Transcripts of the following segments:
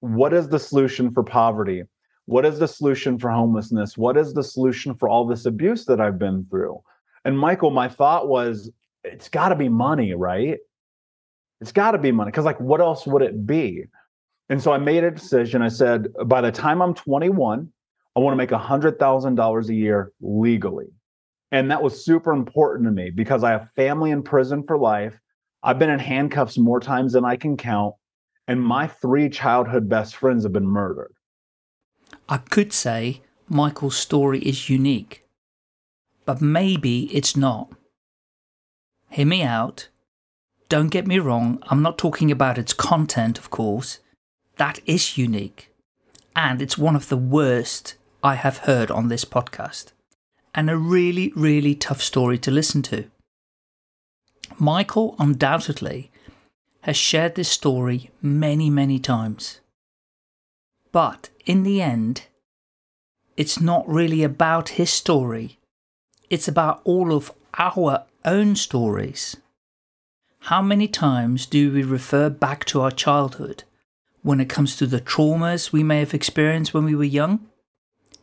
what is the solution for poverty? What is the solution for homelessness? What is the solution for all this abuse that I've been through? And Michael, my thought was, it's got to be money, right? It's got to be money. Because, like, what else would it be? And so I made a decision. I said, by the time I'm 21, I want to make $100,000 a year legally. And that was super important to me because I have family in prison for life. I've been in handcuffs more times than I can count. And my three childhood best friends have been murdered. I could say Michael's story is unique, but maybe it's not. Hear me out. Don't get me wrong, I'm not talking about its content, of course. That is unique. And it's one of the worst I have heard on this podcast. And a really, really tough story to listen to. Michael undoubtedly has shared this story many, many times. But in the end, it's not really about his story, it's about all of our own stories. How many times do we refer back to our childhood when it comes to the traumas we may have experienced when we were young?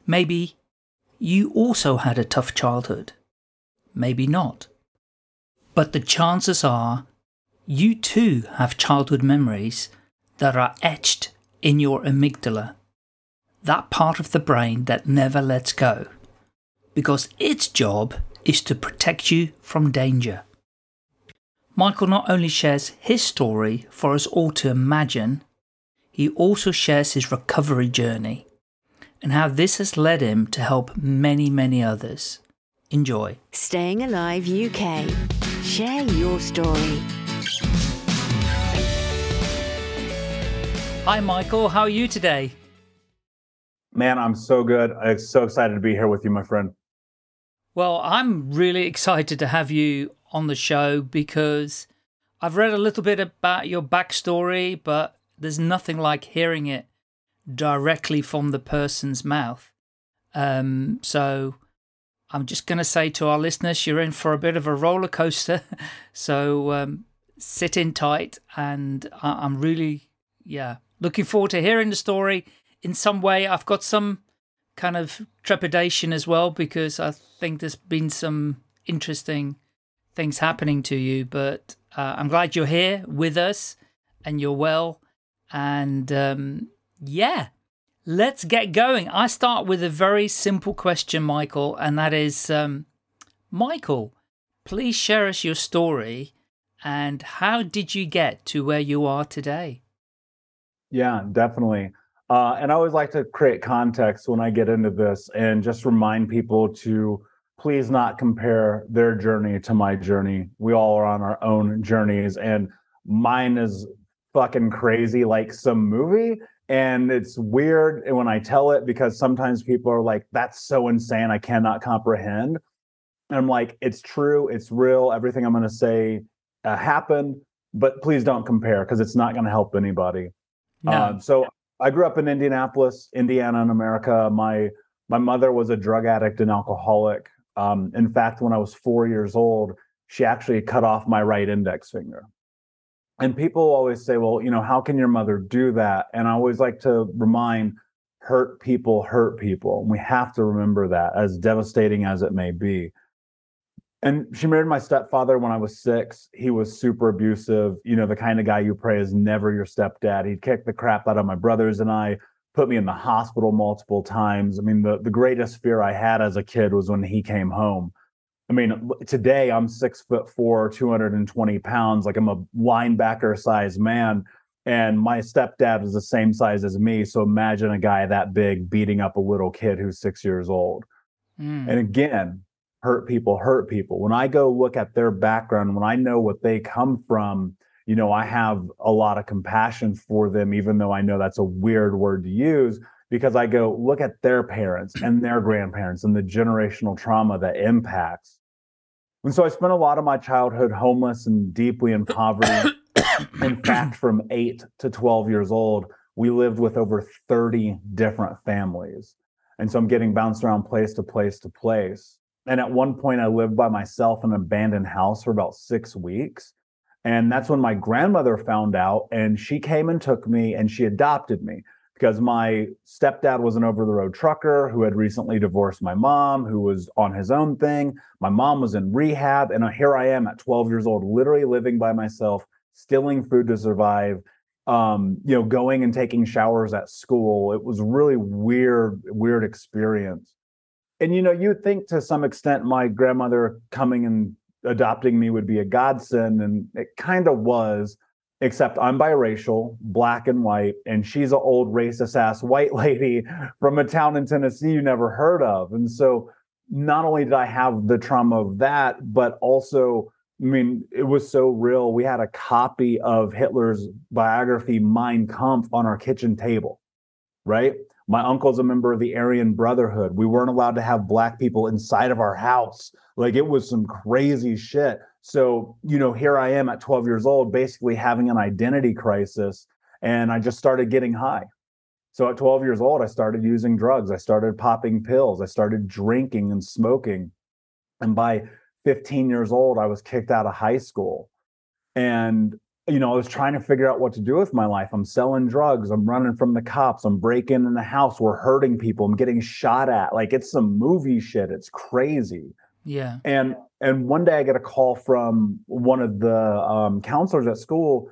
Maybe you also had a tough childhood. Maybe not. But the chances are you too have childhood memories that are etched in your amygdala, that part of the brain that never lets go, because its job is to protect you from danger. Michael not only shares his story for us all to imagine, he also shares his recovery journey and how this has led him to help many, many others. Enjoy. Staying Alive UK. Share your story. Hi, Michael. How are you today? Man, I'm so good. I'm so excited to be here with you, my friend. Well, I'm really excited to have you on the show because I've read a little bit about your backstory, but there's nothing like hearing it directly from the person's mouth. Um, so I'm just going to say to our listeners, you're in for a bit of a roller coaster. so um, sit in tight, and I- I'm really, yeah, looking forward to hearing the story. In some way, I've got some kind of trepidation as well because I think there's been some interesting things happening to you, but uh, I'm glad you're here with us and you're well. And um, yeah, let's get going. I start with a very simple question, Michael, and that is um, Michael, please share us your story and how did you get to where you are today? Yeah, definitely. Uh, and I always like to create context when I get into this and just remind people to please not compare their journey to my journey. We all are on our own journeys, and mine is fucking crazy like some movie. And it's weird when I tell it because sometimes people are like, that's so insane. I cannot comprehend. And I'm like, it's true. It's real. Everything I'm going to say uh, happened, but please don't compare because it's not going to help anybody. No. Um, so I grew up in Indianapolis, Indiana, in America. My my mother was a drug addict and alcoholic. Um, in fact, when I was four years old, she actually cut off my right index finger. And people always say, well, you know, how can your mother do that? And I always like to remind hurt people hurt people. And we have to remember that, as devastating as it may be. And she married my stepfather when I was six. He was super abusive, you know, the kind of guy you pray is never your stepdad. He'd kick the crap out of my brothers and I, put me in the hospital multiple times. I mean, the, the greatest fear I had as a kid was when he came home. I mean, today I'm six foot four, 220 pounds, like I'm a linebacker sized man. And my stepdad was the same size as me. So imagine a guy that big beating up a little kid who's six years old. Mm. And again, hurt people hurt people. When I go look at their background, when I know what they come from, you know, I have a lot of compassion for them, even though I know that's a weird word to use, because I go look at their parents and their grandparents and the generational trauma that impacts. And so I spent a lot of my childhood homeless and deeply in poverty. in fact, from eight to 12 years old, we lived with over 30 different families. And so I'm getting bounced around place to place to place. And at one point, I lived by myself in an abandoned house for about six weeks. And that's when my grandmother found out and she came and took me and she adopted me because my stepdad was an over the road trucker who had recently divorced my mom, who was on his own thing. My mom was in rehab. And here I am at 12 years old, literally living by myself, stealing food to survive, um, you know, going and taking showers at school. It was really weird, weird experience. And, you know, you'd think to some extent my grandmother coming and adopting me would be a godsend. And it kind of was except I'm biracial, black and white, and she's an old racist ass white lady from a town in Tennessee you never heard of. And so not only did I have the trauma of that, but also, I mean, it was so real. We had a copy of Hitler's biography, Mein Kampf, on our kitchen table, right? My uncle's a member of the Aryan Brotherhood. We weren't allowed to have black people inside of our house. Like it was some crazy shit. So, you know, here I am at 12 years old, basically having an identity crisis. And I just started getting high. So at 12 years old, I started using drugs. I started popping pills. I started drinking and smoking. And by 15 years old, I was kicked out of high school. And, you know, I was trying to figure out what to do with my life. I'm selling drugs. I'm running from the cops. I'm breaking in the house. We're hurting people. I'm getting shot at. Like it's some movie shit. It's crazy. Yeah. And and one day I get a call from one of the um, counselors at school,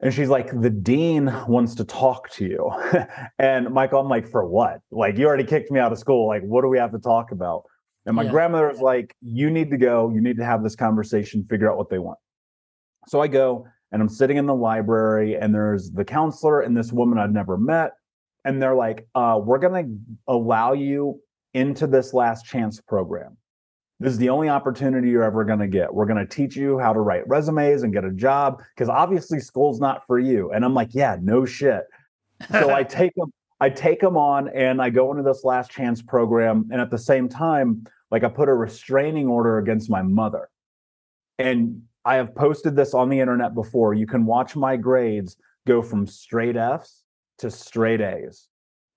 and she's like, "The dean wants to talk to you." and Michael, I'm like, "For what? Like, you already kicked me out of school. Like, what do we have to talk about?" And my yeah. grandmother was like, "You need to go. You need to have this conversation. Figure out what they want." So I go, and I'm sitting in the library, and there's the counselor and this woman I'd never met, and they're like, uh, "We're gonna allow you into this last chance program." This is the only opportunity you're ever going to get. We're going to teach you how to write resumes and get a job because obviously school's not for you. And I'm like, yeah, no shit. So I take them, I take them on and I go into this last chance program. And at the same time, like I put a restraining order against my mother. And I have posted this on the internet before. You can watch my grades go from straight F's to straight A's,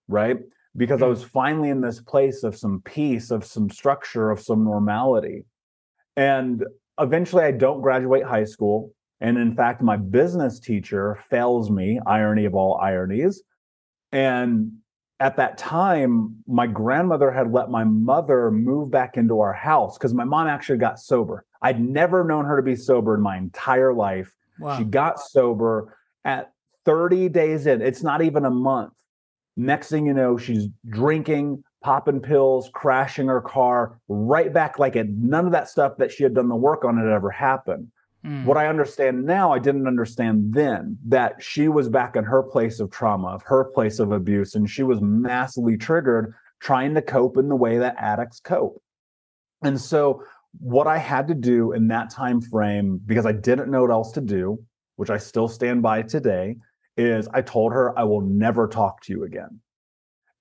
right? because I mm. was finally in this place of some peace, of some structure, of some normality. And eventually I don't graduate high school. And in fact, my business teacher fails me, irony of all ironies. And at that time, my grandmother had let my mother move back into our house because my mom actually got sober. I'd never known her to be sober in my entire life. Wow. She got sober at 30 days in. It's not even a month. Next thing you know, she's drinking, popping pills, crashing her car, right back like it, none of that stuff that she had done the work on had ever happened. Mm. What I understand now, I didn't understand then that she was back in her place of trauma, of her place of abuse, and she was massively triggered trying to cope in the way that addicts cope. And so what I had to do in that time frame, because I didn't know what else to do, which I still stand by today, is I told her I will never talk to you again.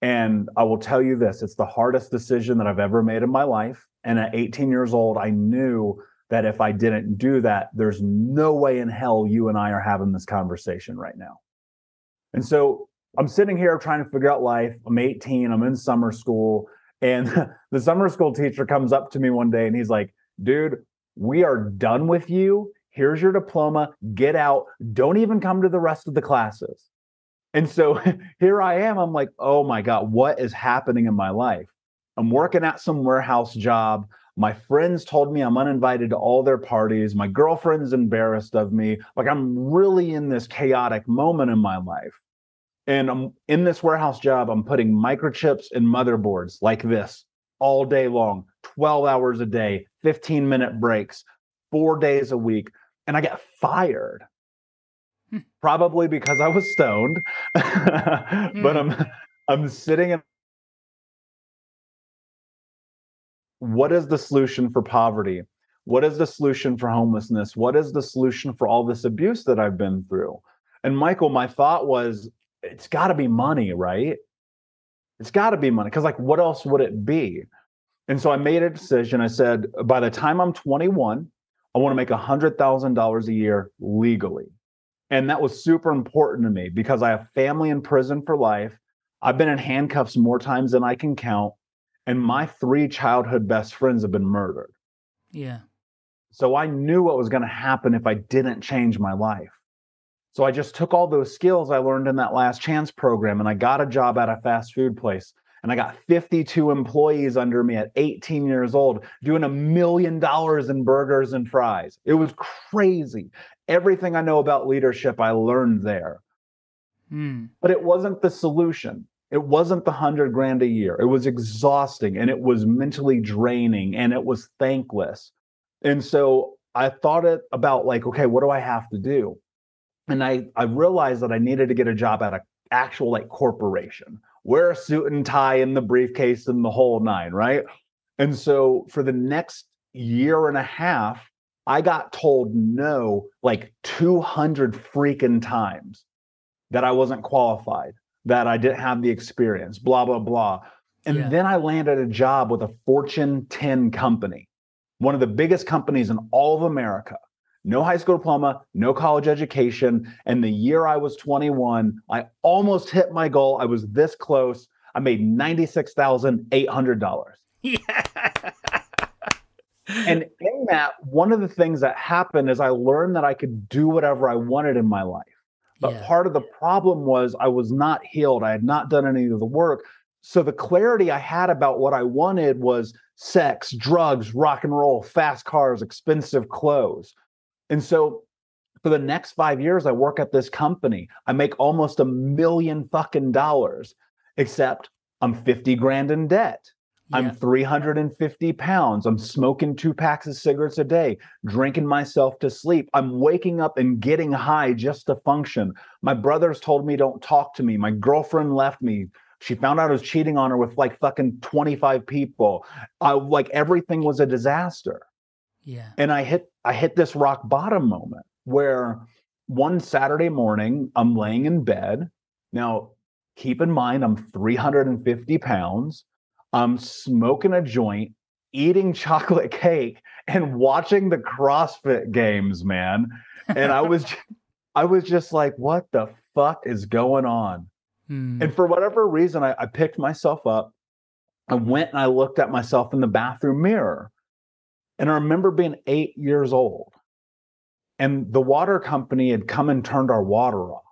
And I will tell you this it's the hardest decision that I've ever made in my life. And at 18 years old, I knew that if I didn't do that, there's no way in hell you and I are having this conversation right now. And so I'm sitting here trying to figure out life. I'm 18, I'm in summer school. And the summer school teacher comes up to me one day and he's like, dude, we are done with you here's your diploma, get out, don't even come to the rest of the classes. And so here I am. I'm like, oh my God, what is happening in my life? I'm working at some warehouse job. My friends told me I'm uninvited to all their parties. My girlfriend's embarrassed of me. Like I'm really in this chaotic moment in my life. And I'm in this warehouse job. I'm putting microchips in motherboards like this all day long, 12 hours a day, 15 minute breaks, four days a week and I get fired. Hmm. Probably because I was stoned. but I'm hmm. I'm sitting in what is the solution for poverty? What is the solution for homelessness? What is the solution for all this abuse that I've been through? And Michael, my thought was, it's got to be money, right? It's got to be money. Because, like, what else would it be? And so I made a decision. I said, by the time I'm 21, I want to make $100,000 a year legally. And that was super important to me because I have family in prison for life. I've been in handcuffs more times than I can count. And my three childhood best friends have been murdered. Yeah. So I knew what was going to happen if I didn't change my life. So I just took all those skills I learned in that last chance program and I got a job at a fast food place. And I got 52 employees under me at 18 years old doing a million dollars in burgers and fries. It was crazy. Everything I know about leadership, I learned there. Hmm. But it wasn't the solution. It wasn't the hundred grand a year. It was exhausting and it was mentally draining and it was thankless. And so I thought it about like, okay, what do I have to do? And I, I realized that I needed to get a job at an actual like corporation, wear a suit and tie in the briefcase and the whole nine, right? And so for the next year and a half, I got told no like 200 freaking times that I wasn't qualified, that I didn't have the experience, blah, blah, blah. And Yeah. then I landed a job with a Fortune 10 company, one of the biggest companies in all of America. No high school diploma, no college education. And the year I was 21, I almost hit my goal. I was this close. I made $96,800. Yeah. And in that, one of the things that happened is I learned that I could do whatever I wanted in my life. But Yeah. part of the problem was I was not healed. I had not done any of the work. So the clarity I had about what I wanted was sex, drugs, rock and roll, fast cars, expensive clothes. And so for the next five years, I work at this company. I make almost a million fucking dollars, except I'm 50 grand in debt. I'm 350 pounds. I'm smoking two packs of cigarettes a day, drinking myself to sleep. I'm waking up and getting high just to function. My brothers told me don't talk to me. My girlfriend left me. She found out I was cheating on her with like fucking 25 people. I like everything was a disaster. Yeah. And I hit I hit this rock bottom moment where one Saturday morning I'm laying in bed. Now, keep in mind I'm 350 pounds. I'm smoking a joint, eating chocolate cake, and watching the CrossFit games, man. And I was I was just like, what the fuck is going on? Hmm. And for whatever reason, I, I picked myself up. I went and I looked at myself in the bathroom mirror. And I remember being eight years old. And the water company had come and turned our water off,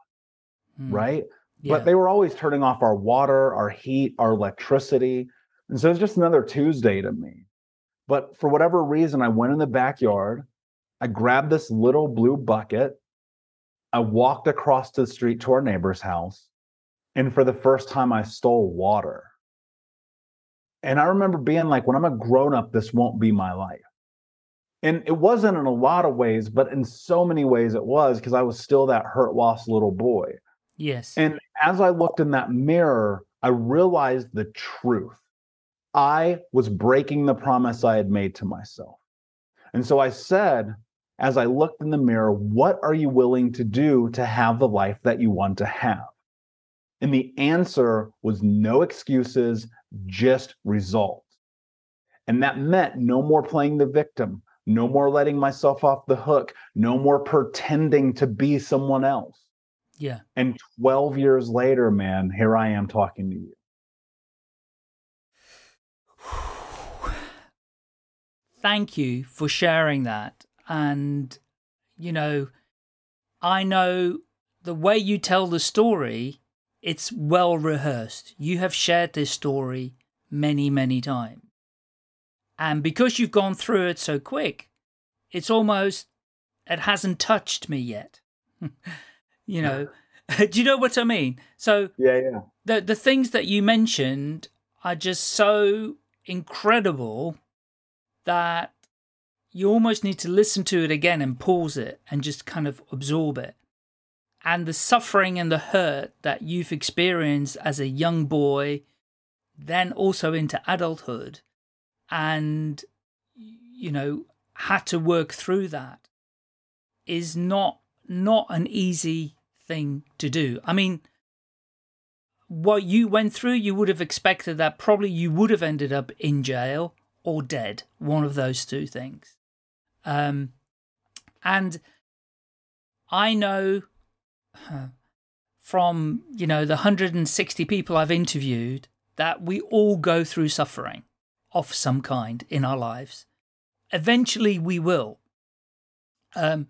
Hmm. right? Yeah. But they were always turning off our water, our heat, our electricity. And so it's just another Tuesday to me. But for whatever reason, I went in the backyard. I grabbed this little blue bucket. I walked across the street to our neighbor's house. And for the first time, I stole water. And I remember being like, when I'm a grown up, this won't be my life. And it wasn't in a lot of ways, but in so many ways it was because I was still that hurt, lost little boy. yes. And as I looked in that mirror, I realized the truth. I was breaking the promise I had made to myself. And so I said, as I looked in the mirror, what are you willing to do to have the life that you want to have? And the answer was no excuses, just results. And that meant no more playing the victim, no more letting myself off the hook, no more pretending to be someone else. yeah. And 12 years later, man, here I am talking to you. Thank you for sharing that. And, you know, I know the way you tell the story, it's well rehearsed. You have shared this story many, many times. And because you've gone through it so quick, it's almost, it hasn't touched me yet. you know, do you know what I mean? So, Yeah, yeah. the the things that you mentioned are just so incredible that you almost need to listen to it again and pause it and just kind of absorb it. And the suffering and the hurt that you've experienced as a young boy, then also into adulthood, and you know, had to work through that is not not an easy thing to do. I mean, what you went through, you would have expected that probably you would have ended up in jail or dead, one of those two things. Um, and I know from you know the 160 people I've interviewed that we all go through suffering of some kind in our lives. Eventually, we will. um,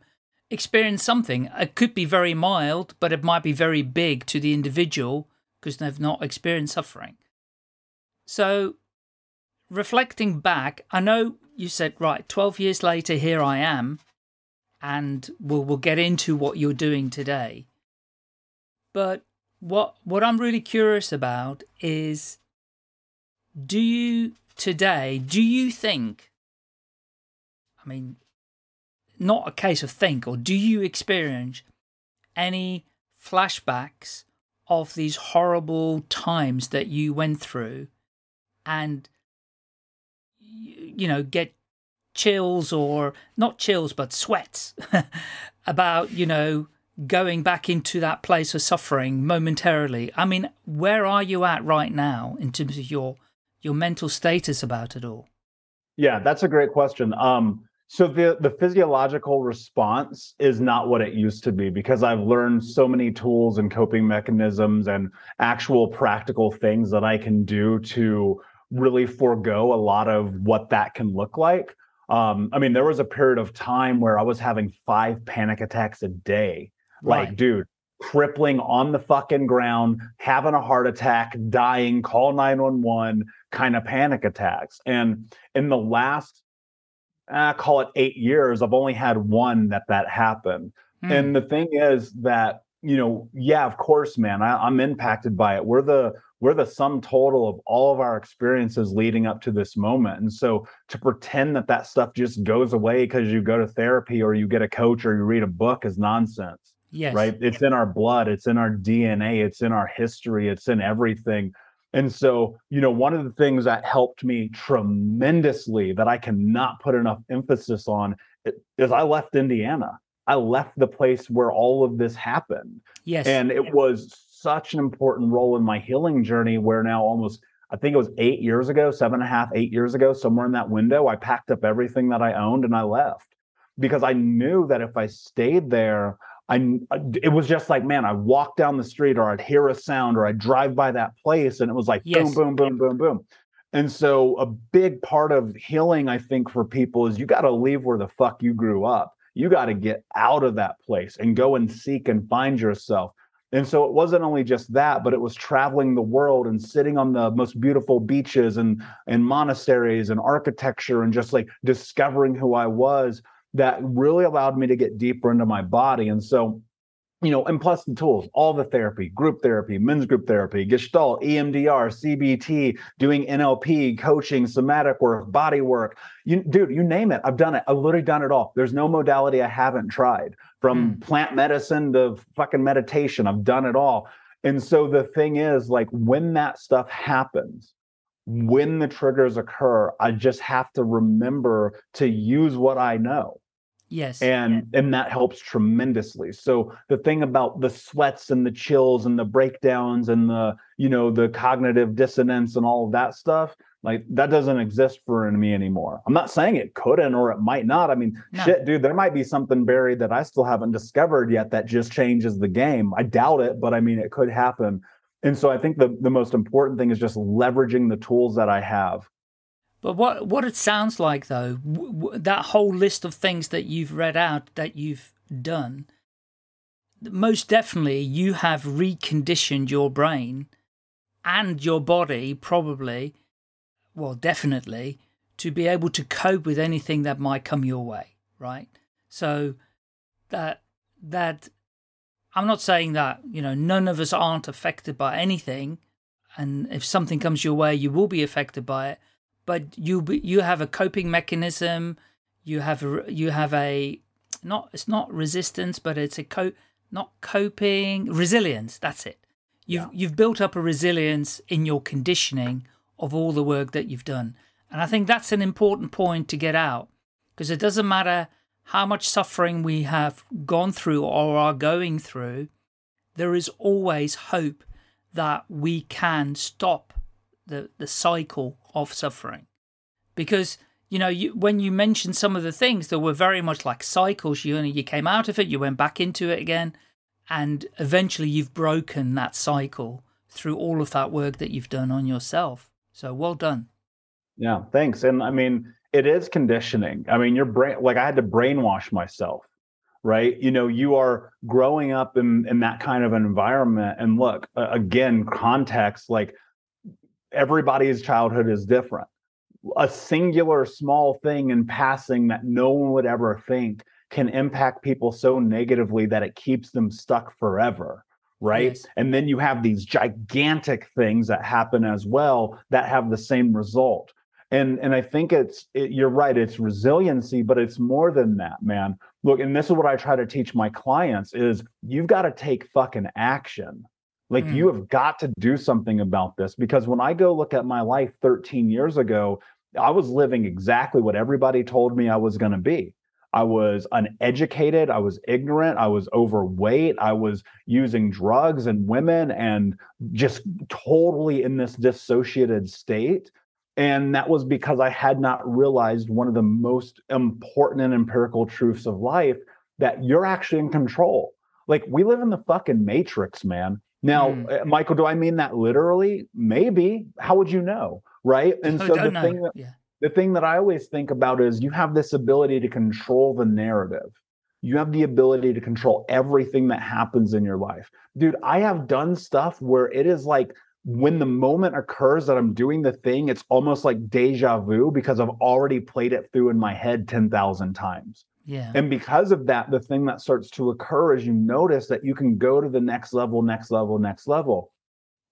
experience something. It could be very mild, but it might be very big to the individual because they've not experienced suffering. So, reflecting back, I know you said, right, 12 years later, here I am, and we'll, we'll get into what you're doing today. But what, what I'm really curious about is do you today, do you think, I mean, not a case of think, or do you experience any flashbacks of these horrible times that you went through and you know get chills or not chills but sweats about you know going back into that place of suffering momentarily? I mean where are you at right now in terms of your your mental status about it all yeah that's a great question um so the the physiological response is not what it used to be because I've learned so many tools and coping mechanisms and actual practical things that I can do to really forego a lot of what that can look like. Um, I mean, there was a period of time where I was having five panic attacks a day. Like, dude, crippling on the fucking ground, having a heart attack, dying, call 911 kind of panic attacks. And in the last uh, call it eight years, I've only had one that that happened. Hmm. And the thing is that you know, yeah, of course, man, I, I'm impacted by it. We're the we're the sum total of all of our experiences leading up to this moment. And so to pretend that that stuff just goes away because you go to therapy or you get a coach or you read a book is nonsense yes right? It's in our blood, it's in our DNA, it's in our history, it's in everything. And so, you know, one of the things that helped me tremendously that I cannot put enough emphasis on is I left Indiana. I left the place where all of this happened. yes And it was such an important role in my healing journey where now almost, I think it was eight years ago, seven and a half, eight years ago, somewhere in that window, I packed up everything that I owned and I left because I knew that if I stayed there, I uh, it was just like, man, I walk down the street or I'd hear a sound or I'd drive by that place and it was like Yes. boom, boom, boom, boom, boom. And so a big part of healing, I think, for people is you got to leave where the fuck you grew up. You got to get out of that place and go and seek and find yourself. And so it wasn't only just that, but it was traveling the world and sitting on the most beautiful beaches and and monasteries and architecture and just like discovering who I was that really allowed me to get deeper into my body. And so, you know, and plus the tools, all the therapy, group therapy, men's group therapy, gestalt, EMDR, CBT, doing NLP, coaching, somatic work, body work. You dude, you name it. I've done it. I've literally done it all. There's no modality I haven't tried from hmm. plant medicine to fucking meditation. I've done it all. And so the thing is, like, when that stuff happens, when the triggers occur, I just have to remember to use what I know yes. And and that helps tremendously. So the thing about the sweats and the chills and the breakdowns and the you know the cognitive dissonance and all of that stuff like that doesn't exist for me anymore. I'm not saying it couldn't or it might not. I mean No. shit dude there might be something buried that i still haven't discovered yet that just changes the game. I doubt it but i mean it could happen. And so i think the the most important thing is just leveraging the tools that i have But what what it sounds like though, w- w- that whole list of things that you've read out that you've done, most definitely you have reconditioned your brain and your body probably, well definitely, to be able to cope with anything that might come your way, right? So that that I'm not saying that, you know, none of us aren't affected by anything and if something comes your way you will be affected by it but you you have a coping mechanism. You have a, you have a not it's not resistance but it's a co not coping resilience that's it. You've Yeah. you've built up a resilience in your conditioning of all the work that you've done. And i think that's an important point to get out because it doesn't matter how much suffering we have gone through or are going through there is always hope that we can stop the, the cycle of suffering. Because, you know, you, when you mentioned some of the things that were very much like cycles, you, you came out of it, you went back into it again, and eventually you've broken that cycle through all of that work that you've done on yourself. So well done. Yeah, thanks. And I mean, it is conditioning. I mean, your brain, like I had to brainwash myself. right? You know, you are growing up in in that kind of environment. And look, uh, again, context, like everybody's childhood is different. A singular small thing in passing that no one would ever think can impact people so negatively that it keeps them stuck forever right Yes. and then you have these gigantic things that happen as well that have the same result and and i think it's it, you're right it's resiliency but it's more than that man look and this is what i try to teach my clients is you've got to take fucking action like Mm. you have got to do something about this because when i go look at my life 13 years ago i was living exactly what everybody told me i was going to be I was uneducated. I was ignorant. I was overweight. I was using drugs and women and just totally in this dissociated state. And that was because I had not realized one of the most important and empirical truths of life that you're actually in control. Like we live in the fucking matrix, man. Now, Mm. Michael, do I mean that literally? Maybe. How would you know? Right. And so the know. thing that yeah. the thing that I always think about is you have this ability to control the narrative. You have the ability to control everything that happens in your life. Dude, I have done stuff where it is like when the moment occurs that I'm doing the thing, it's almost like deja vu because I've already played it through in my head 10,000 times. Yeah. And because of that, the thing that starts to occur is you notice that you can go to the next level, next level, next level.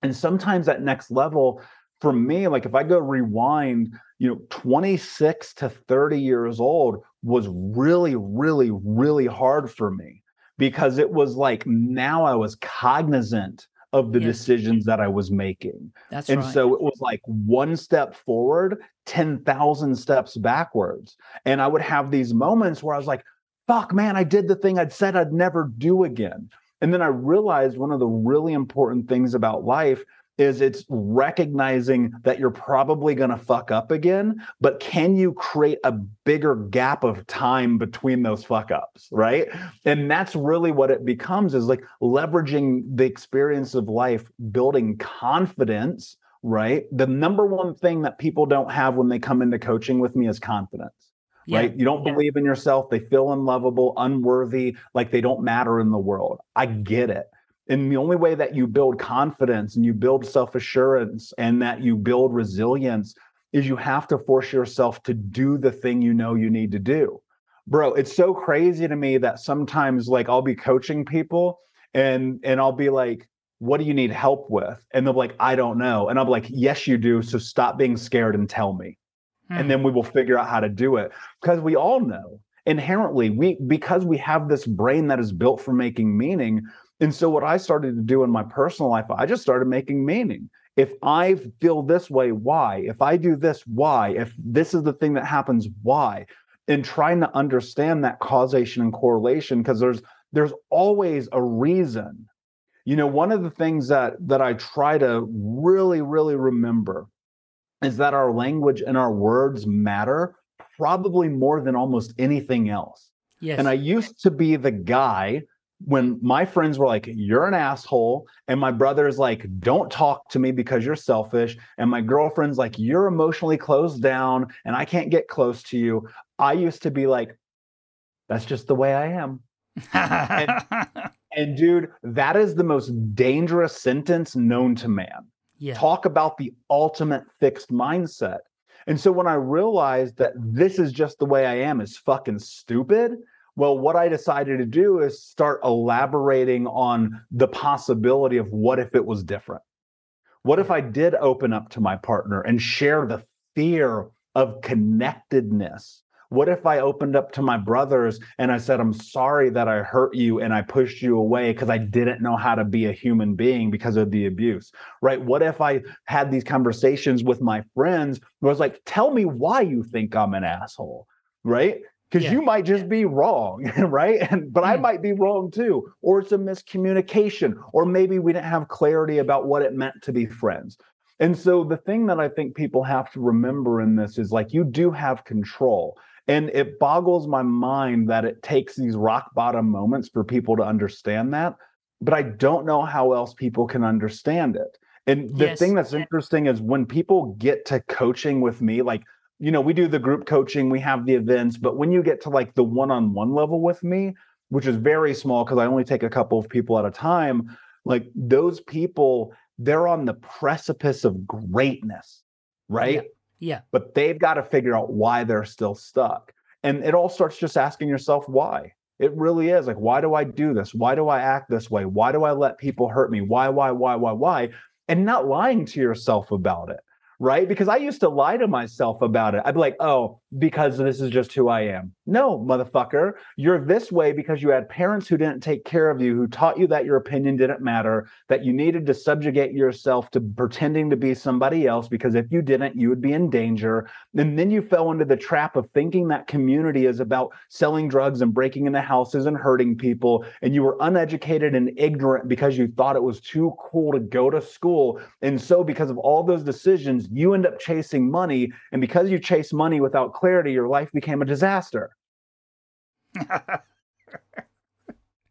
And sometimes that next level, for me, like if I go rewind, you know, 26 to 30 years old was really, really, really hard for me because it was like now I was cognizant of the Yes. decisions that I was making. That's And right. so it was like one step forward, 10,000 steps backwards. And I would have these moments where I was like, fuck, man, I did the thing I'd said I'd never do again. And then I realized one of the really important things about life is it's recognizing that you're probably going to fuck up again, but can you create a bigger gap of time between those fuck ups, right? And that's really what it becomes is like leveraging the experience of life, building confidence, right? The number one thing that people don't have when they come into coaching with me is confidence yeah. right? You don't Yeah. believe in yourself. They feel unlovable, unworthy, like they don't matter in the world. I get it. And the only way that you build confidence and you build self assurance and that you build resilience is you have to force yourself to do the thing you know you need to do. Bro, it's so crazy to me that sometimes like I'll be coaching people and and I'll be like, what do you need help with? And they'll be like, I don't know. And I'm like, yes, you do. So stop being scared and tell me Hmm. and then we will figure out how to do it because we all know inherently we because we have this brain that is built for making meaning and so what i started to do in my personal life i just started making meaning. If i feel this way why? If i do this why? If this is the thing that happens why? And trying to understand that causation and correlation because there's there's always a reason. You know one of the things that that i try to really really remember is that our language and our words matter probably more than almost anything else. yes. And I used to be the guy when my friends were like, You're an asshole. And my brother's like, Don't talk to me because you're selfish. And my girlfriend's like, You're emotionally closed down and I can't get close to you. I used to be like, That's just the way I am. And dude, that is the most dangerous sentence known to man yeah. talk about the ultimate fixed mindset. And so when I realized that this is just the way I am is fucking stupid, well, what I decided to do is start elaborating on the possibility of what if it was different? What if hmm. I did open up to my partner and share the fear of connectedness? What if I opened up to my brothers and I said, I'm sorry that I hurt you and I pushed you away because I didn't know how to be a human being because of the abuse? right? What if I had these conversations with my friends where I was like, tell me why you think I'm an asshole, right? Because Yeah, you might just be wrong, right? And but I Mm. might be wrong too, or it's a miscommunication, or maybe we didn't have clarity about what it meant to be friends. And so the thing that I think people have to remember in this is like you do have control. And it boggles my mind that it takes these rock bottom moments for people to understand that. But I don't know how else people can understand it. And the Yes. thing that's interesting is when people get to coaching with me, like, you know, we do the group coaching, we have the events, but when you get to like the one on one level with me, which is very small because I only take a couple of people at a time, like those people, they're on the precipice of greatness, right? Yeah. But they've got to figure out why they're still stuck. And it all starts just asking yourself why. It really is like, why do I do this? Why do I act this way? Why do I let people hurt me? Why, why, why, why, why? And not lying to yourself about it right? Because I used to lie to myself about it. I'd be like, oh, because this is just who I am. No, motherfucker, you're this way because you had parents who didn't take care of you, who taught you that your opinion didn't matter, that you needed to subjugate yourself to pretending to be somebody else because if you didn't, you would be in danger. And then you fell into the trap of thinking that community is about selling drugs and breaking into houses and hurting people. And you were uneducated and ignorant because you thought it was too cool to go to school. And so, because of all those decisions, you end up chasing money. And because you chase money without clarity, your life became a disaster.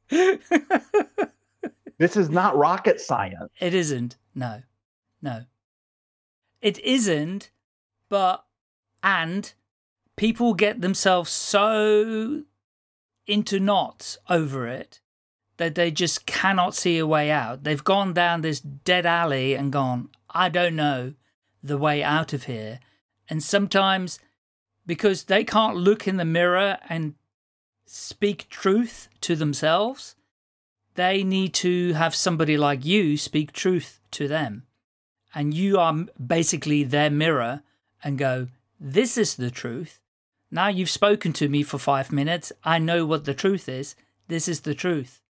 this is not rocket science. It isn't. No. No. It isn't, but, and people get themselves so into knots over it that they just cannot see a way out. They've gone down this dead alley and gone, I don't know the way out of here. And sometimes because they can't look in the mirror and speak truth to themselves, they need to have somebody like you speak truth to them. And you are basically their mirror and go, This is the truth. Now you've spoken to me for five minutes. I know what the truth is. This is the truth.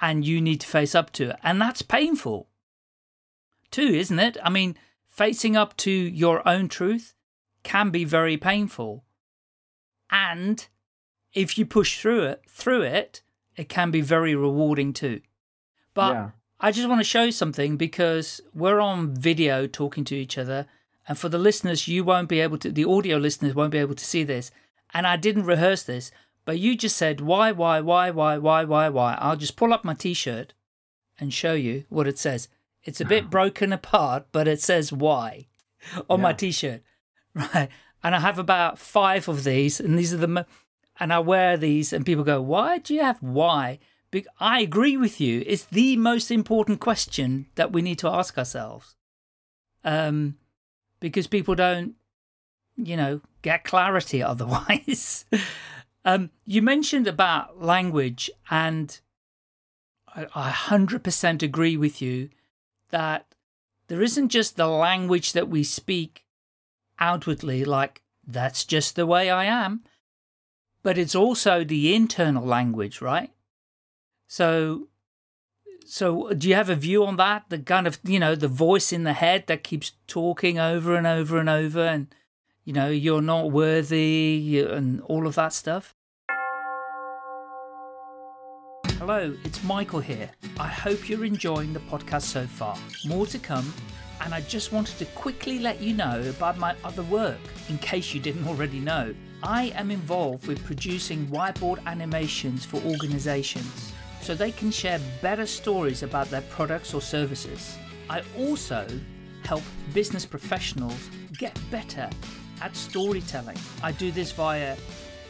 And you need to face up to it. And that's painful too, isn't it? I mean, facing up to your own truth can be very painful. And if you push through it, through it, it can be very rewarding too. But yeah. I just want to show you something because we're on video talking to each other. And for the listeners, you won't be able to, the audio listeners won't be able to see this. And I didn't rehearse this, but you just said, why, why, why, why, why, why, why. I'll just pull up my t shirt and show you what it says. It's a bit broken apart, but it says why on yeah. my t-shirt, right? And I have about five of these, and these are the, and I wear these, and people go, "Why do you have why?" I agree with you. It's the most important question that we need to ask ourselves, um, because people don't, you know, get clarity otherwise. um, you mentioned about language, and I hundred percent agree with you that there isn't just the language that we speak outwardly, like, that's just the way I am, but it's also the internal language, right? So, so do you have a view on that? The kind of, you know, the voice in the head that keeps talking over and over and over, and, you know, you're not worthy and all of that stuff? Hello, it's Michael here. I hope you're enjoying the podcast so far. More to come, and I just wanted to quickly let you know about my other work in case you didn't already know. I am involved with producing whiteboard animations for organizations so they can share better stories about their products or services. I also help business professionals get better at storytelling. I do this via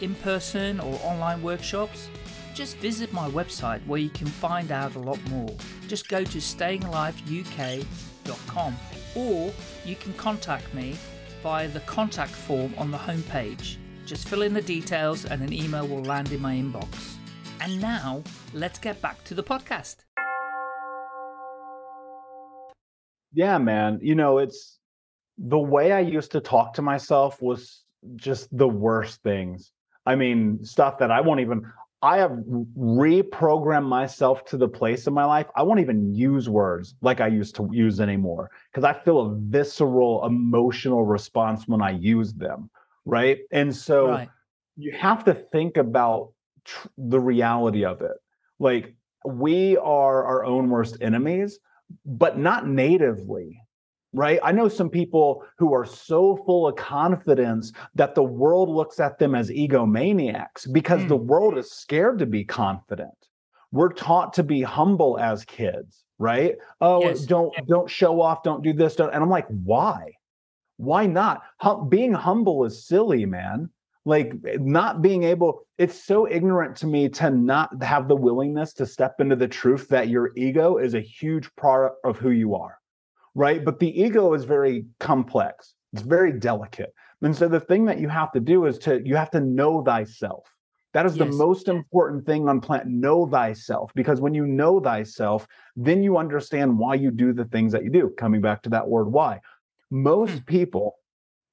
in person or online workshops just visit my website where you can find out a lot more. Just go to stayingaliveuk.com or you can contact me via the contact form on the homepage. Just fill in the details and an email will land in my inbox. And now, let's get back to the podcast. Yeah, man. You know, it's the way I used to talk to myself was just the worst things. I mean, stuff that I won't even I have reprogrammed myself to the place in my life. I won't even use words like I used to use anymore because I feel a visceral emotional response when I use them. Right. And so right. you have to think about tr- the reality of it. Like we are our own worst enemies, but not natively right? I know some people who are so full of confidence that the world looks at them as egomaniacs because mm. the world is scared to be confident. We're taught to be humble as kids, right? Oh, yes. don't don't show off, don't do this, don't. And I'm like, why? Why not? Hum- being humble is silly, man. like not being able it's so ignorant to me to not have the willingness to step into the truth that your ego is a huge part of who you are right but the ego is very complex it's very delicate and so the thing that you have to do is to you have to know thyself that is Yes. the most important thing on planet know thyself because when you know thyself then you understand why you do the things that you do coming back to that word why most Hmm. people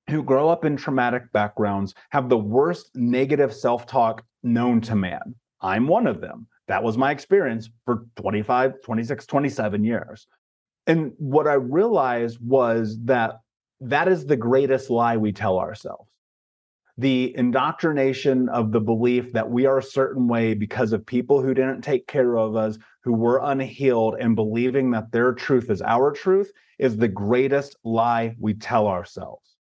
who grow up in traumatic backgrounds have the worst negative self-talk known to man. I'm one of them. That was my experience for 25, 26, 27 years. And what I realized was that that is the greatest lie we tell ourselves. The indoctrination of the belief that we are a certain way because of people who didn't take care of us, who were unhealed, and believing that their truth is our truth is the greatest lie we tell ourselves.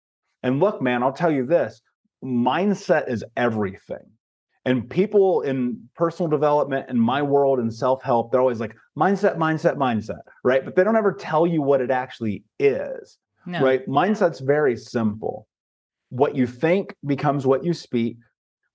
And look, man, I'll tell you this mindset is everything. And people in personal development in my world and self help, they're always like, mindset, mindset, mindset, right? But they don't ever tell you what it actually is, No. right? Mindset's very simple. What you think becomes what you speak,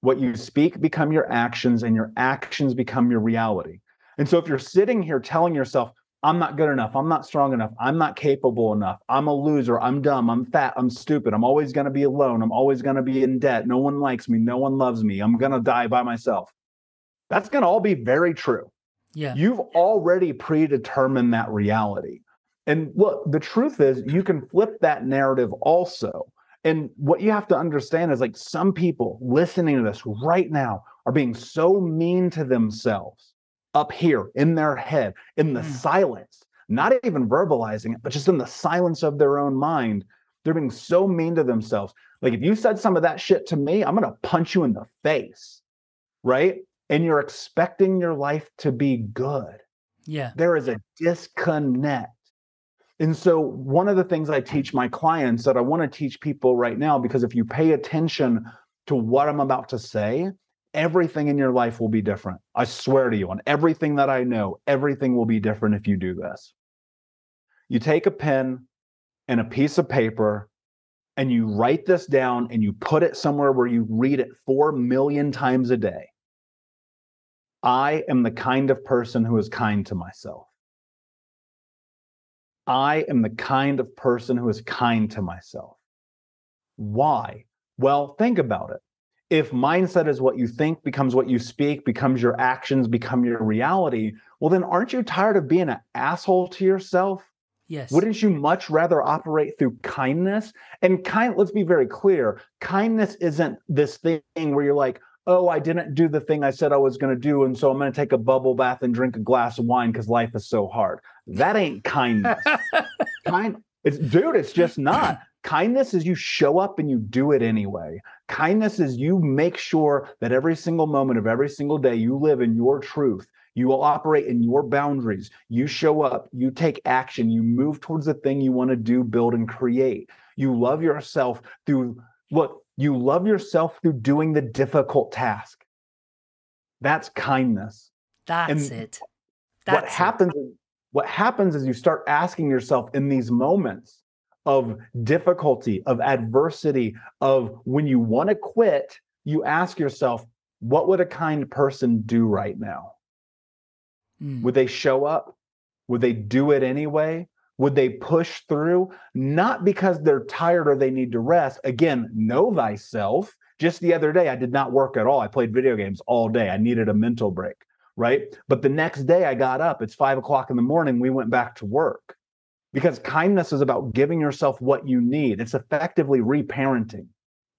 what you speak become your actions, and your actions become your reality. And so if you're sitting here telling yourself, I'm not good enough. I'm not strong enough. I'm not capable enough. I'm a loser. I'm dumb. I'm fat. I'm stupid. I'm always going to be alone. I'm always going to be in debt. No one likes me. No one loves me. I'm going to die by myself. That's going to all be very true. Yeah. You've already predetermined that reality. And look, the truth is, you can flip that narrative also. And what you have to understand is like some people listening to this right now are being so mean to themselves up here in their head, in the Mm. silence, not even verbalizing it, but just in the silence of their own mind. They're being so mean to themselves. Like if you said some of that shit to me, I'm going to punch you in the face. Right. And you're expecting your life to be good Yeah. there is a disconnect. And so, one of the things I teach my clients that I want to teach people right now, because if you pay attention to what I'm about to say, everything in your life will be different. I swear to you, on everything that I know, everything will be different if you do this. You take a pen and a piece of paper and you write this down and you put it somewhere where you read it 4 million times a day. I am the kind of person who is kind to myself. I am the kind of person who is kind to myself. Why? Well, think about it. If mindset is what you think becomes what you speak, becomes your actions, become your reality, well, then aren't you tired of being an asshole to yourself? Yes. Wouldn't you much rather operate through kindness? And kind, let's be very clear kindness isn't this thing where you're like, oh, I didn't do the thing I said I was going to do. And so I'm going to take a bubble bath and drink a glass of wine because life is so hard. That ain't kindness. kind, it's dude, it's just not. Kindness is you show up and you do it anyway. Kindness is you make sure that every single moment of every single day you live in your truth. You will operate in your boundaries. You show up, you take action, you move towards the thing you want to do, build, and create. You love yourself through look, you love yourself through doing the difficult task. That's kindness. That's and it. what That's it. happens what happens is you start asking yourself in these moments of difficulty, of adversity, of when you want to quit, you ask yourself, what would a kind person do right now? Mm. Would they show up? Would they do it anyway? Would they push through? Not because they're tired or they need to rest. Again, know thyself. Just the other day, I did not work at all. I played video games all day. I needed a mental break, right? But the next day, I got up. It's five o'clock in the morning. We went back to work because kindness is about giving yourself what you need. It's effectively reparenting.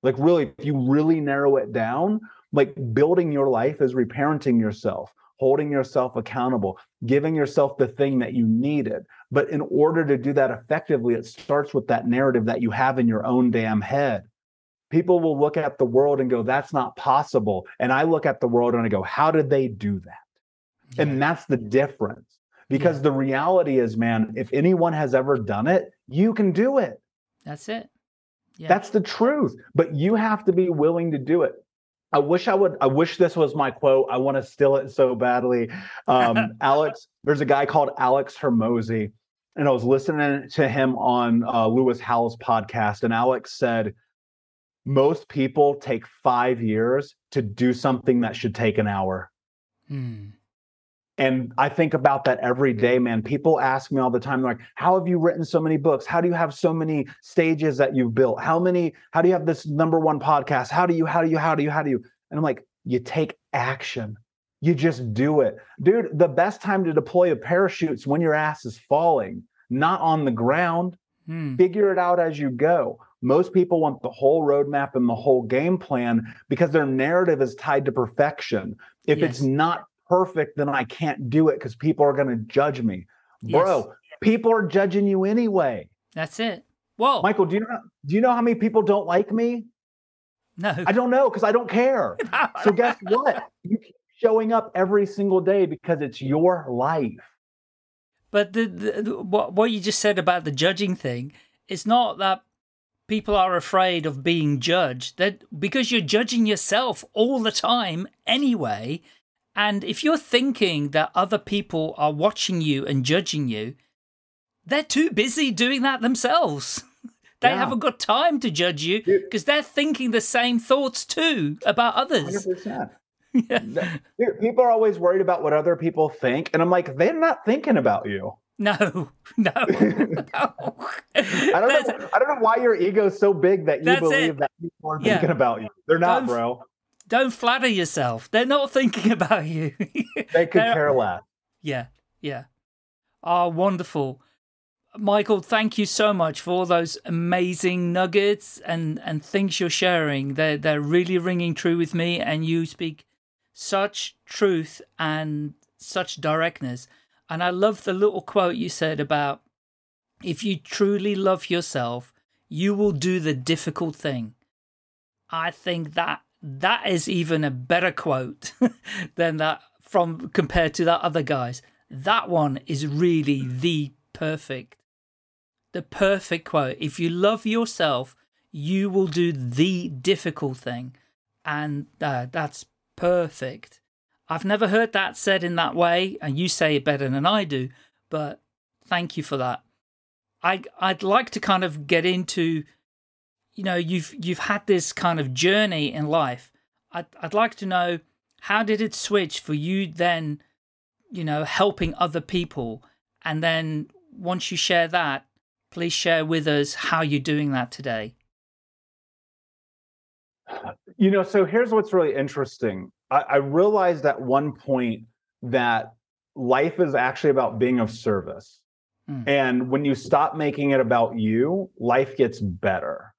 Like, really, if you really narrow it down, like building your life is reparenting yourself, holding yourself accountable, giving yourself the thing that you needed. But in order to do that effectively, it starts with that narrative that you have in your own damn head. People will look at the world and go, that's not possible. And I look at the world and I go, how did they do that? Yeah. And that's the difference. Because the reality is, man, if anyone has ever done it, you can do it. That's it. Yeah. That's the truth. But you have to be willing to do it. I wish I would. I wish this was my quote. I want to steal it so badly. Um, Alex, there's a guy called Alex Hormozi, and I was listening to him on uh, Lewis Howes' podcast, and Alex said, most people take five years to do something that should take an hour. Hmm. And I think about that every day, man. People ask me all the time, like, how have you written so many books? How do you have so many stages that you've built? How many, how do you have this number one podcast? How do you, how do you, how do you, how do you? And I'm like, you take action. You just do it. Dude, the best time to deploy a parachute is when your ass is falling, not on the ground. Hmm. Figure it out as you go. Most people want the whole roadmap and the whole game plan because their narrative is tied to perfection. If it's not perfect, then I can't do it because people are going to judge me. Yes. Bro, people are judging you anyway. That's it. Whoa. Michael, do you know do you know how many people don't like me? no. I don't know because I don't care. So guess what? You keep showing up every single day because it's your life. But the, the, the- what what you just said about the judging thing, it's not that people are afraid of being judged. That because you're judging yourself all the time anyway, and if you're thinking that other people are watching you and judging you, they're too busy doing that themselves. they Yeah. haven't got time to judge you because they're thinking the same thoughts too about others. 100%. Yeah. People are always worried about what other people think. And I'm like, they're not thinking about you. No, no, no. I don't know. I don't know why your ego's so big that you believe it. that people are Yeah. thinking about you. They're not, Don't- bro. Don't flatter yourself. They're not thinking about you. They could care less. Yeah, yeah. Oh, wonderful. Michael, thank you so much for all those amazing nuggets and, and things you're sharing. They're, they're really ringing true with me, and you speak such truth and such directness. And I love the little quote you said about if you truly love yourself, you will do the difficult thing. I think that that is even a better quote than that from compared to that other guy's. That one is really the perfect, the perfect quote. If you love yourself, you will do the difficult thing, and uh, that's perfect. I've never heard that said in that way, and you say it better than I do. But thank you for that. I I'd like to kind of get into you know you've you've had this kind of journey in life i'd, I'd like to know how did it switch for you then you know helping other people and then once you share that please share with us how you're doing that today You know, so here's what's really interesting. I, I realized at one point that life is actually about being of service. Mm. And when you stop making it about you, life gets better.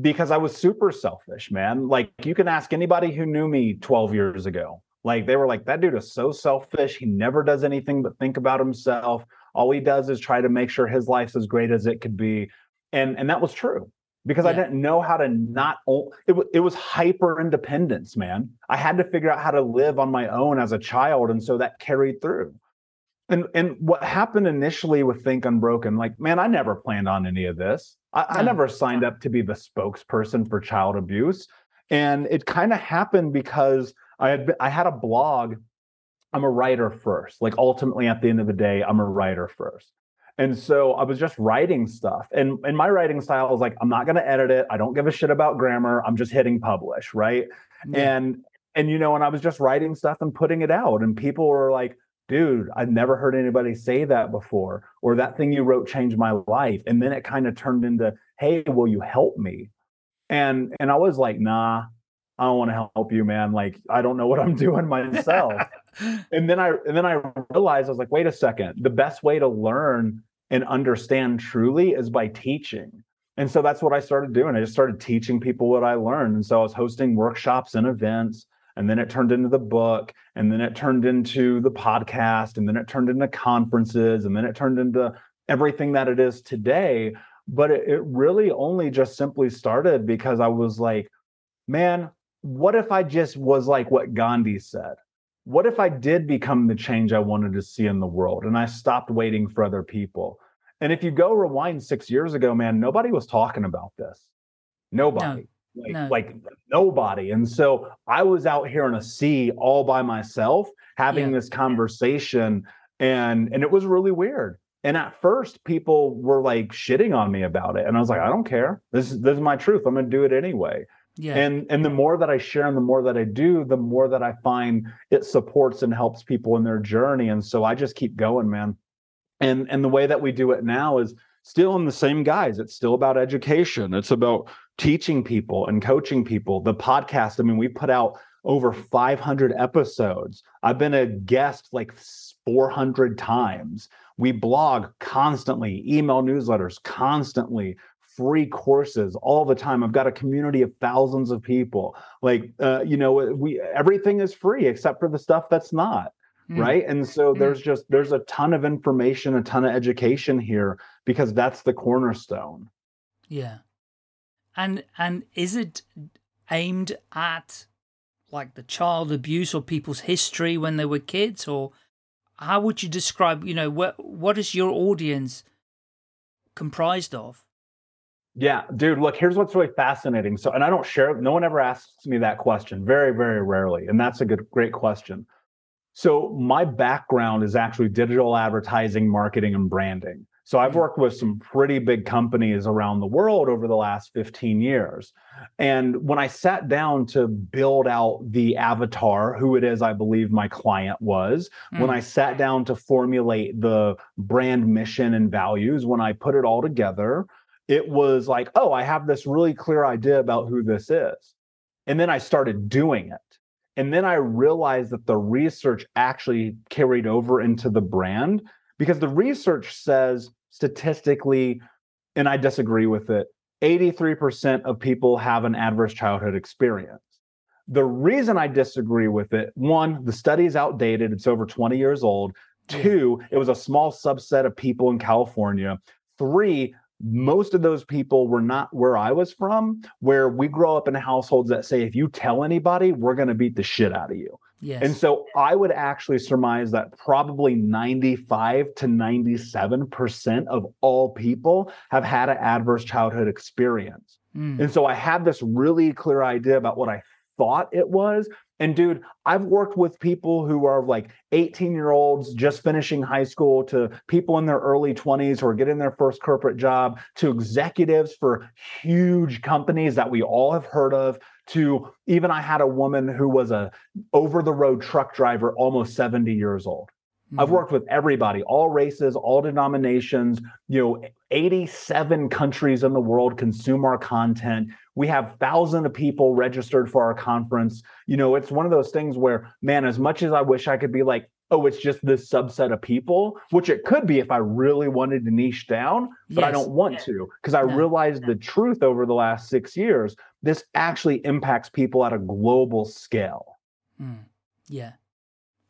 Because I was super selfish, man. Like you can ask anybody who knew me 12 years ago. Like they were like, that dude is so selfish. He never does anything but think about himself. All he does is try to make sure his life's as great as it could be. And and that was true because I didn't know how to not it, it was hyper independence, man. I had to figure out how to live on my own as a child. And so that carried through. And and what happened initially with Think Unbroken, like, man, I never planned on any of this. I, I never signed up to be the spokesperson for child abuse. And it kind of happened because I had I had a blog. I'm a writer first. Like ultimately at the end of the day, I'm a writer first. And so I was just writing stuff. And and my writing style is like, I'm not gonna edit it. I don't give a shit about grammar. I'm just hitting publish, right? and and you know and i was just writing stuff and putting it out and people were like dude i've never heard anybody say that before or that thing you wrote changed my life and then it kind of turned into hey will you help me and and i was like nah i don't want to help you man like i don't know what i'm doing myself and then i and then i realized i was like wait a second the best way to learn and understand truly is by teaching and so that's what I started doing. I just started teaching people what I learned. And so I was hosting workshops and events. And then it turned into the book. And then it turned into the podcast. And then it turned into conferences. And then it turned into everything that it is today. But it, it really only just simply started because I was like, man, what if I just was like what Gandhi said? What if I did become the change I wanted to see in the world and I stopped waiting for other people? And if you go rewind six years ago, man, nobody was talking about this. Nobody. Like, no. like nobody. And so I was out here in a sea all by myself having Yeah. this conversation and and it was really weird. And at first people were like shitting on me about it. And I was like, I don't care. This is this is my truth. I'm gonna do it anyway. Yeah. And and the more that I share and the more that I do, the more that I find it supports and helps people in their journey. And so I just keep going, man. And and the way that we do it now is still in the same guys. It's still about education. It's about teaching people and coaching people. The podcast, I mean, we put out over 500 episodes. I've been a guest like 400 times. We blog constantly, email newsletters constantly, free courses all the time. I've got a community of thousands of people. Like, uh, you know, we everything is free except for the stuff that's not. Mm. Right. And so mm. there's just there's a ton of information, a ton of education here because that's the cornerstone. Yeah. And and is it aimed at like the child abuse or people's history when they were kids or how would you describe, you know, what what is your audience comprised of? Yeah, dude, look, here's what's really fascinating. So, and I don't share, no one ever asks me that question, very, very rarely. And that's a good, great question. So, my background is actually digital advertising, marketing, and branding. So, I've mm. worked with some pretty big companies around the world over the last 15 years. And when I sat down to build out the avatar, who it is I believe my client was, mm. when I sat down to formulate the brand mission and values, when I put it all together, it was like, oh, I have this really clear idea about who this is. And then I started doing it. And then I realized that the research actually carried over into the brand because the research says statistically, and I disagree with it, 83% of people have an adverse childhood experience. The reason I disagree with it, one, the study is outdated, it's over 20 years old. Two, it was a small subset of people in California. Three, most of those people were not where I was from, where we grow up in households that say, if you tell anybody, we're going to beat the shit out of you. Yes. And so I would actually surmise that probably 95 to 97% of all people have had an adverse childhood experience. Mm. And so I had this really clear idea about what I thought it was, and dude, I've worked with people who are like 18 year olds just finishing high school to people in their early 20s who are getting their first corporate job to executives for huge companies that we all have heard of to even I had a woman who was a over the road truck driver almost 70 years old. Mm-hmm. I've worked with everybody, all races, all denominations, you know, 87 countries in the world consume our content. We have thousands of people registered for our conference. You know, it's one of those things where, man, as much as I wish I could be like, oh, it's just this subset of people, which it could be if I really wanted to niche down, but yes. I don't want to because I no. realized no. the truth over the last six years. This actually impacts people at a global scale. Mm. Yeah.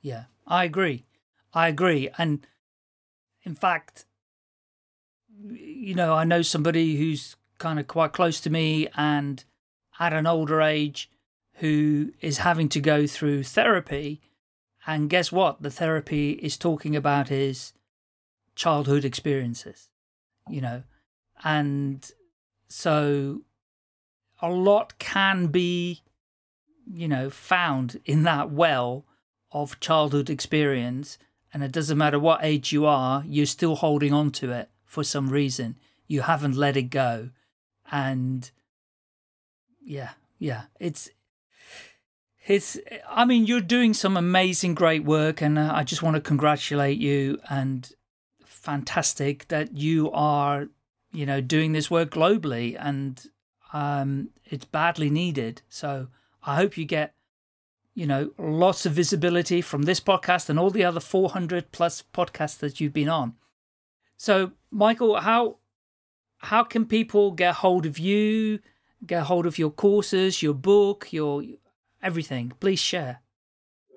Yeah. I agree. I agree. And in fact, you know, I know somebody who's kind of quite close to me and at an older age who is having to go through therapy. And guess what? The therapy is talking about his childhood experiences, you know. And so a lot can be, you know, found in that well of childhood experience and it doesn't matter what age you are, you're still holding on to it for some reason. You haven't let it go. And yeah, yeah, it's it's i mean you're doing some amazing great work and uh, i just want to congratulate you and fantastic that you are you know doing this work globally and um it's badly needed so i hope you get you know, lots of visibility from this podcast and all the other 400 plus podcasts that you've been on. So, Michael, how how can people get hold of you, get hold of your courses, your book, your everything? Please share.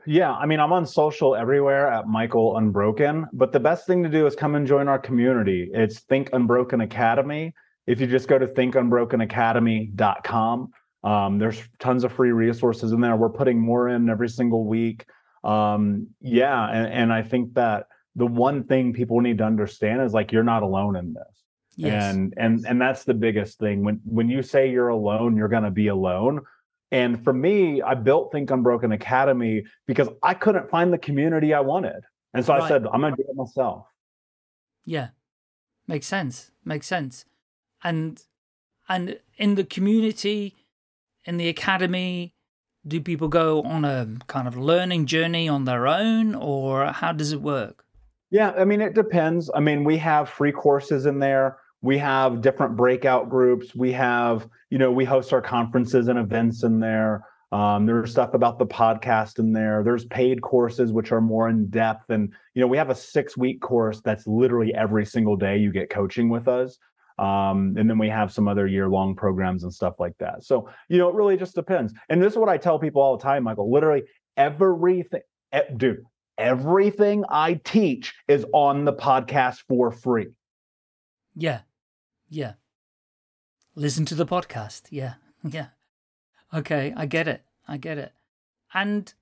Yeah, I mean, I'm on social everywhere at Michael Unbroken, but the best thing to do is come and join our community. It's Think Unbroken Academy. If you just go to thinkunbrokenacademy.com, um, there's tons of free resources in there. We're putting more in every single week. Um, yeah, and, and I think that the one thing people need to understand is like you're not alone in this. Yes. And and and that's the biggest thing. When when you say you're alone, you're gonna be alone. And for me, I built Think Unbroken Academy because I couldn't find the community I wanted. And so right. I said, I'm gonna do it myself. Yeah. Makes sense. Makes sense. And and in the community, in the academy? Do people go on a kind of learning journey on their own, or how does it work? Yeah, I mean, it depends. I mean, we have free courses in there. We have different breakout groups. We have, you know, we host our conferences and events in there. Um, there's stuff about the podcast in there. There's paid courses which are more in depth, and you know, we have a six week course that's literally every single day you get coaching with us. Um, and then we have some other year long programs and stuff like that. So, you know, it really just depends. And this is what I tell people all the time, Michael. Literally everything, dude, everything I teach is on the podcast for free. Yeah. Yeah. Listen to the podcast. Yeah. Yeah. Okay, I get it. I get it. And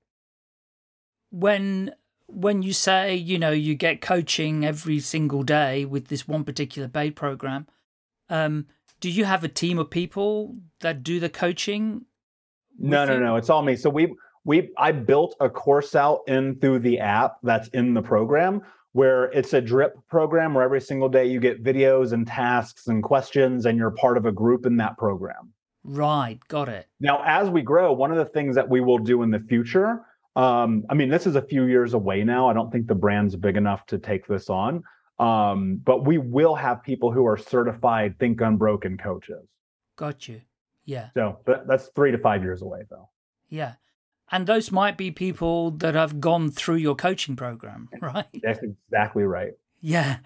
when when you say, you know, you get coaching every single day with this one particular paid program, um, do you have a team of people that do the coaching? No, no, you? no. It's all me. So we we I built a course out in through the app that's in the program where it's a drip program where every single day you get videos and tasks and questions and you're part of a group in that program. Right, got it. Now, as we grow, one of the things that we will do in the future, um, I mean, this is a few years away now. I don't think the brand's big enough to take this on. Um, but we will have people who are certified Think Unbroken coaches. Got you. Yeah. So that's three to five years away, though. Yeah. And those might be people that have gone through your coaching program, right? That's exactly right. Yeah,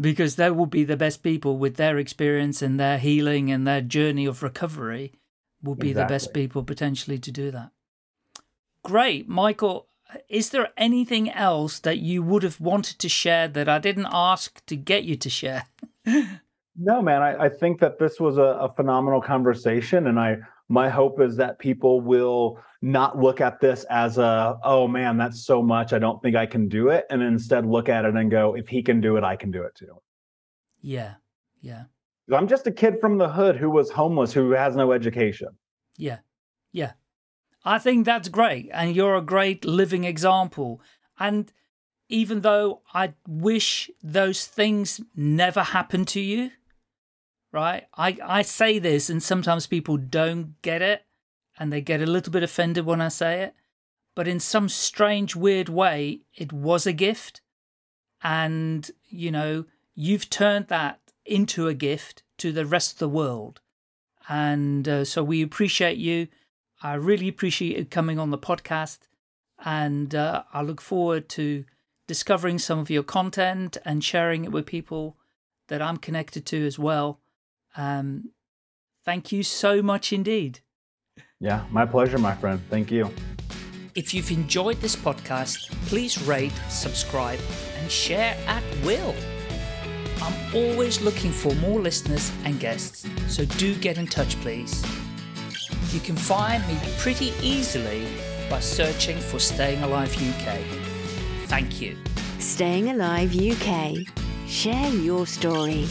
because they will be the best people with their experience and their healing and their journey of recovery will be exactly. the best people potentially to do that. Great. Michael, is there anything else that you would have wanted to share that I didn't ask to get you to share? no, man. I, I, think that this was a, a phenomenal conversation, and I my hope is that people will not look at this as a oh man that's so much i don't think i can do it and instead look at it and go if he can do it i can do it too. Yeah yeah. I'm just a kid from the hood who was homeless who has no education. Yeah yeah. I think that's great and you're a great living example and even though i wish those things never happened to you right? I, I say this and sometimes people don't get it and they get a little bit offended when I say it. But in some strange, weird way, it was a gift. And, you know, you've turned that into a gift to the rest of the world. And uh, so we appreciate you. I really appreciate you coming on the podcast. And uh, I look forward to discovering some of your content and sharing it with people that I'm connected to as well. Um, thank you so much indeed. Yeah, my pleasure, my friend. Thank you. If you've enjoyed this podcast, please rate, subscribe, and share at will. I'm always looking for more listeners and guests, so do get in touch, please. You can find me pretty easily by searching for Staying Alive UK. Thank you. Staying Alive UK. Share your story.